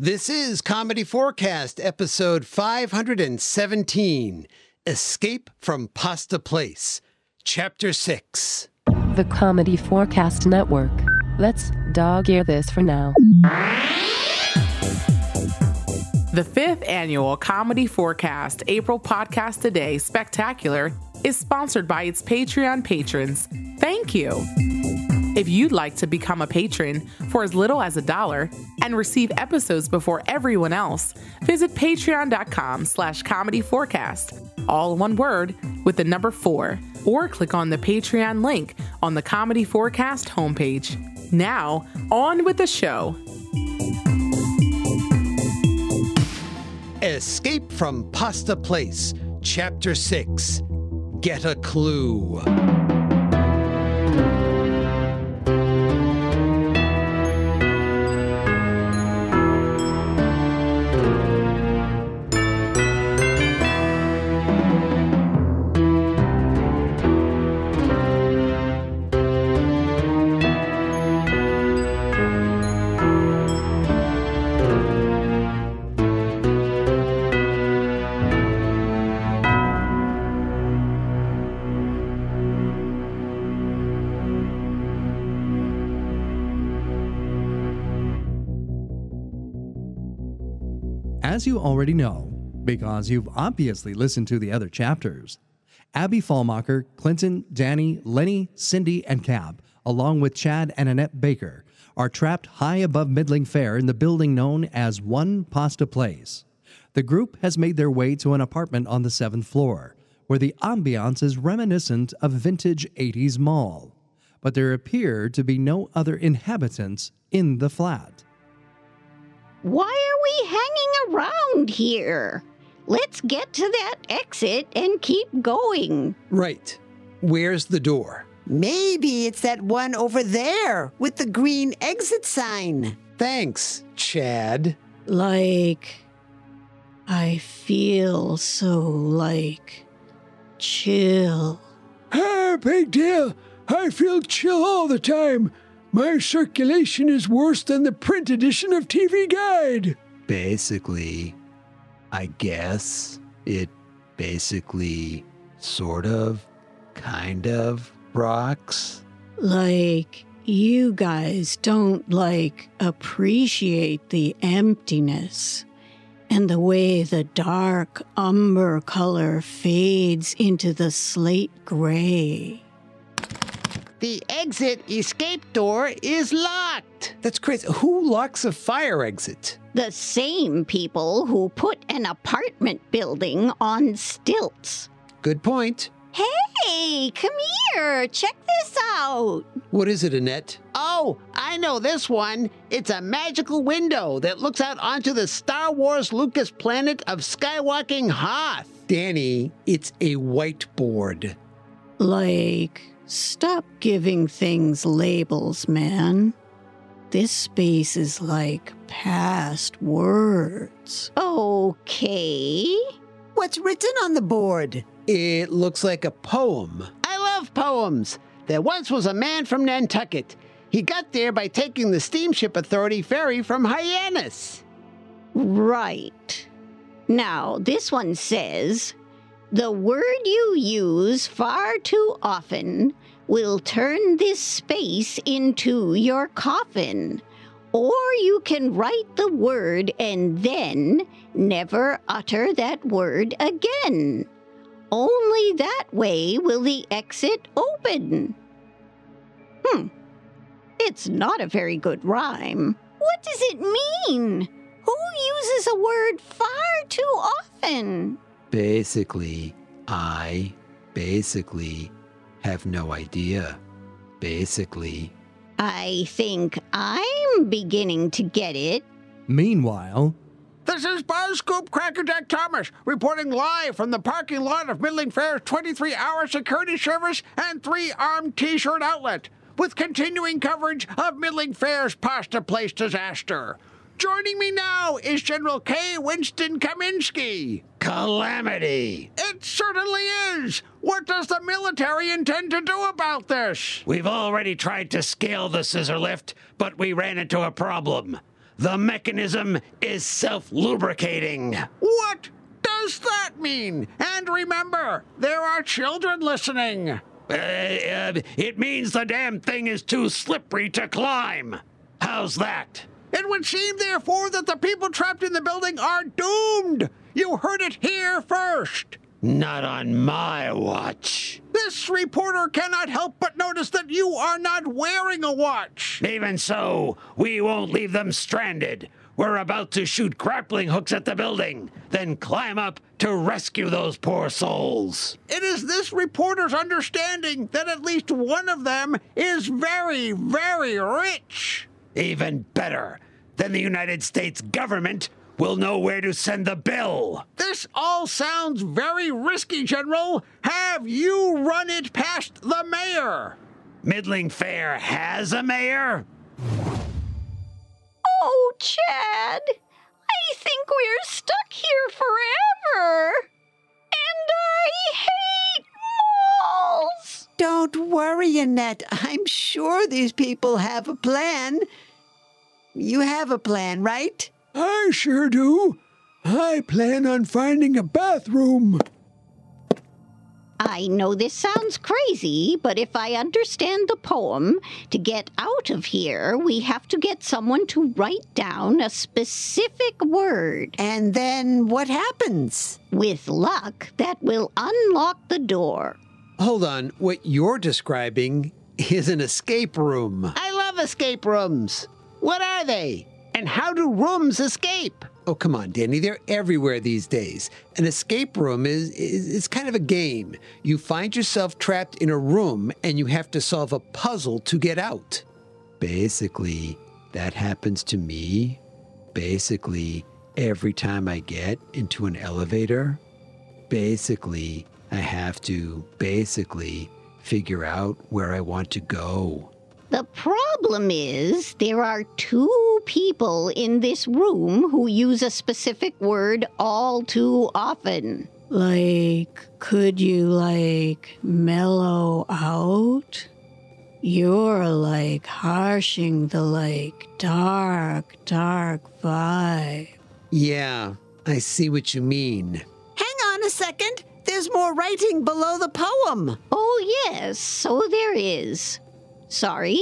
This is Comedy Forecast, episode 517 Escape from Pasta Place, Chapter 6. The Comedy Forecast Network. Let's dog ear this for now. The fifth annual Comedy Forecast April Podcast Today Spectacular is sponsored by its Patreon patrons. Thank you. If you'd like to become a patron for as little as a dollar and receive episodes before everyone else, visit patreon.com slash comedy forecast, all one word with the number four, or click on the Patreon link on the Comedy Forecast homepage. Now, on with the show. Escape from Pasta Place, Chapter 6 Get a Clue. As you already know, because you've obviously listened to the other chapters, Abby Fallmacher, Clinton, Danny, Lenny, Cindy, and Cab, along with Chad and Annette Baker, are trapped high above Middling Fair in the building known as One Pasta Place. The group has made their way to an apartment on the seventh floor, where the ambiance is reminiscent of vintage 80s mall. But there appear to be no other inhabitants in the flat. Why are we hanging around here? Let's get to that exit and keep going. Right. Where's the door? Maybe it's that one over there with the green exit sign. Thanks, Chad. Like, I feel so like chill. Ah, big deal. I feel chill all the time. My circulation is worse than the print edition of TV Guide. Basically, I guess it basically, sort of, kind of rocks. Like, you guys don't like appreciate the emptiness and the way the dark umber color fades into the slate gray. The exit escape door is locked. That's crazy. Who locks a fire exit? The same people who put an apartment building on stilts. Good point. Hey, come here. Check this out. What is it, Annette? Oh, I know this one. It's a magical window that looks out onto the Star Wars Lucas planet of Skywalking Hoth. Danny, it's a whiteboard. Like, stop giving things labels, man. This space is like past words. Okay. What's written on the board? It looks like a poem. I love poems. There once was a man from Nantucket. He got there by taking the Steamship Authority ferry from Hyannis. Right. Now, this one says the word you use far too often will turn this space into your coffin. Or you can write the word and then never utter that word again. Only that way will the exit open. Hmm. It's not a very good rhyme. What does it mean? Who uses a word far too often? Basically, I basically have no idea. Basically, I think I'm beginning to get it. Meanwhile, This is Buzz Scoop Crackerjack Thomas reporting live from the parking lot of Middling Fair's 23 hour security service and three armed t shirt outlet with continuing coverage of Middling Fair's pasta place disaster. Joining me now is General K. Winston Kalamity. Calamity. It certainly is. What does the military intend to do about this? We've already tried to scale the scissor lift, but we ran into a problem. The mechanism is self lubricating. What does that mean? And remember, there are children listening. Uh, uh, it means the damn thing is too slippery to climb. How's that? It would seem, therefore, that the people trapped in the building are doomed. You heard it here first. Not on my watch. This reporter cannot help but notice that you are not wearing a watch. Even so, we won't leave them stranded. We're about to shoot grappling hooks at the building, then climb up to rescue those poor souls. It is this reporter's understanding that at least one of them is very, very rich. Even better, then the United States government will know where to send the bill. This all sounds very risky, General. Have you run it past the mayor? Middling Fair has a mayor? Oh, Chad, I think we're stuck here forever. And I hate malls. Don't worry, Annette. I'm sure these people have a plan. You have a plan, right? I sure do. I plan on finding a bathroom. I know this sounds crazy, but if I understand the poem, to get out of here, we have to get someone to write down a specific word. And then what happens? With luck, that will unlock the door. Hold on, what you're describing is an escape room. I love escape rooms. What are they? And how do rooms escape? Oh, come on, Danny. They're everywhere these days. An escape room is, is, is kind of a game. You find yourself trapped in a room and you have to solve a puzzle to get out. Basically, that happens to me. Basically, every time I get into an elevator, basically, I have to basically figure out where I want to go. The problem is there are two people in this room who use a specific word all too often. Like, could you, like, mellow out? You're like harshing the, like, dark, dark vibe. Yeah, I see what you mean. Hang on a second. There's more writing below the poem. Oh, yes, so there is. Sorry,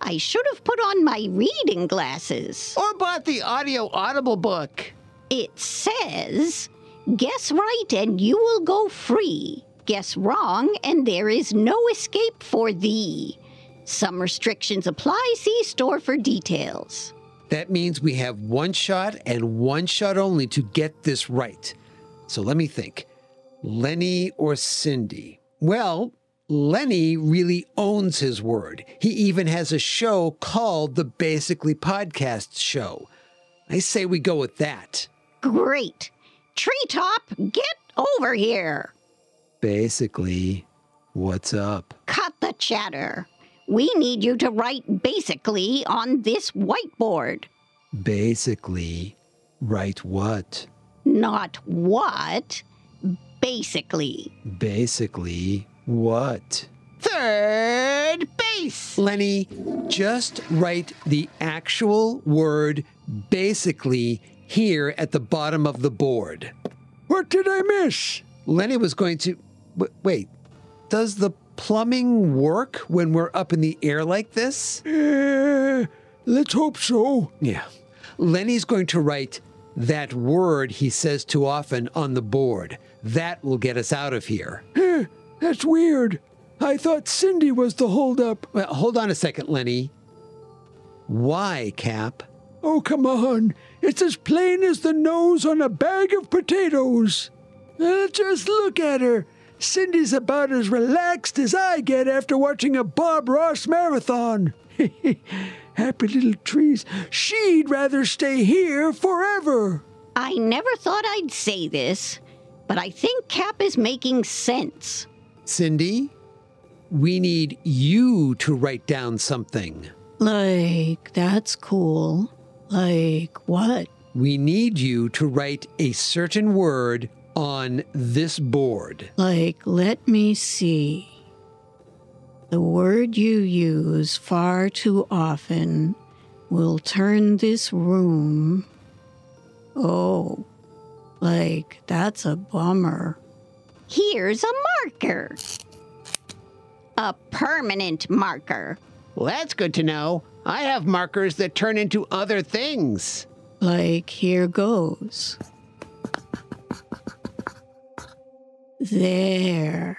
I should have put on my reading glasses. Or bought the audio audible book. It says, guess right and you will go free. Guess wrong and there is no escape for thee. Some restrictions apply. See store for details. That means we have one shot and one shot only to get this right. So let me think Lenny or Cindy? Well, Lenny really owns his word. He even has a show called the Basically Podcast Show. I say we go with that. Great. Treetop, get over here. Basically, what's up? Cut the chatter. We need you to write basically on this whiteboard. Basically, write what? Not what, basically. Basically, what? Third base. Lenny, just write the actual word basically here at the bottom of the board. What did I miss? Lenny was going to. w- Wait, does the plumbing work when we're up in the air like this? Uh, let's hope so. Yeah. Lenny's going to write that word he says too often on the board. That will get us out of here. Eh, that's weird. I thought Cindy was the holdup. Well, hold on a second, Lenny. Why, Cap? Oh, come on. It's as plain as the nose on a bag of potatoes. Uh, just look at her. Cindy's about as relaxed as I get after watching a Bob Ross marathon. Happy little trees. She'd rather stay here forever. I never thought I'd say this, but I think Cap is making sense. Cindy, we need you to write down something. Like, that's cool. Like, what? We need you to write a certain word on this board. Like, let me see. The word you use far too often will turn this room. Oh, like that's a bummer. Here's a marker. A permanent marker. Well, that's good to know. I have markers that turn into other things. Like, here goes. There.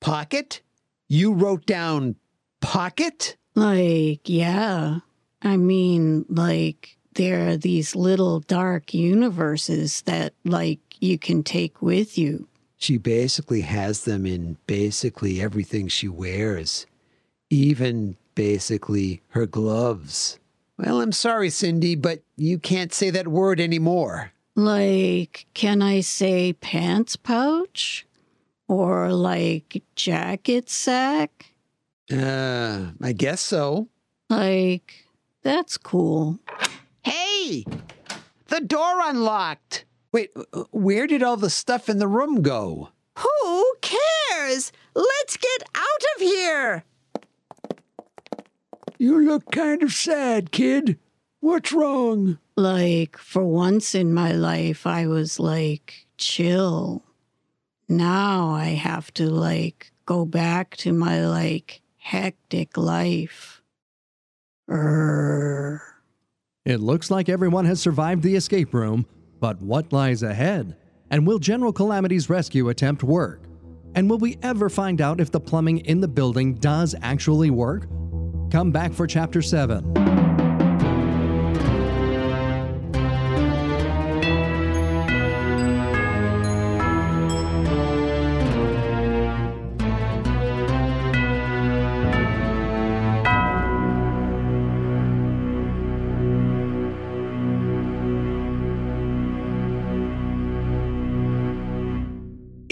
Pocket? You wrote down pocket? Like, yeah. I mean, like, there are these little dark universes that, like, you can take with you. She basically has them in basically everything she wears, even basically her gloves. Well, I'm sorry, Cindy, but you can't say that word anymore. Like, can I say pants pouch? Or like jacket sack? Uh, I guess so. Like, that's cool. Hey! The door unlocked! Wait, where did all the stuff in the room go? Who cares? Let's get out of here. You look kind of sad, kid. What's wrong? Like, for once in my life, I was like, chill. Now I have to, like, go back to my, like, hectic life. Err. It looks like everyone has survived the escape room, but what lies ahead? And will General Kalamity's rescue attempt work? And will we ever find out if the plumbing in the building does actually work? Come back for Chapter 7.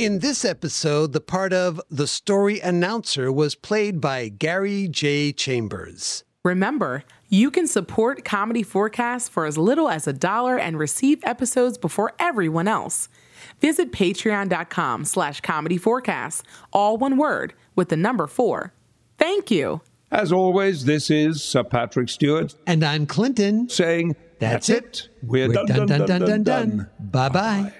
In this episode, the part of the story announcer was played by Gary J. Chambers. Remember, you can support Comedy Forecast for as little as a dollar and receive episodes before everyone else. Visit patreon.com slash comedy forecast, all one word, with the number four. Thank you. As always, this is Sir Patrick Stewart And I'm Clinton. saying, That's That's it. it. We're, We're done, done, done, done, done. Bye bye.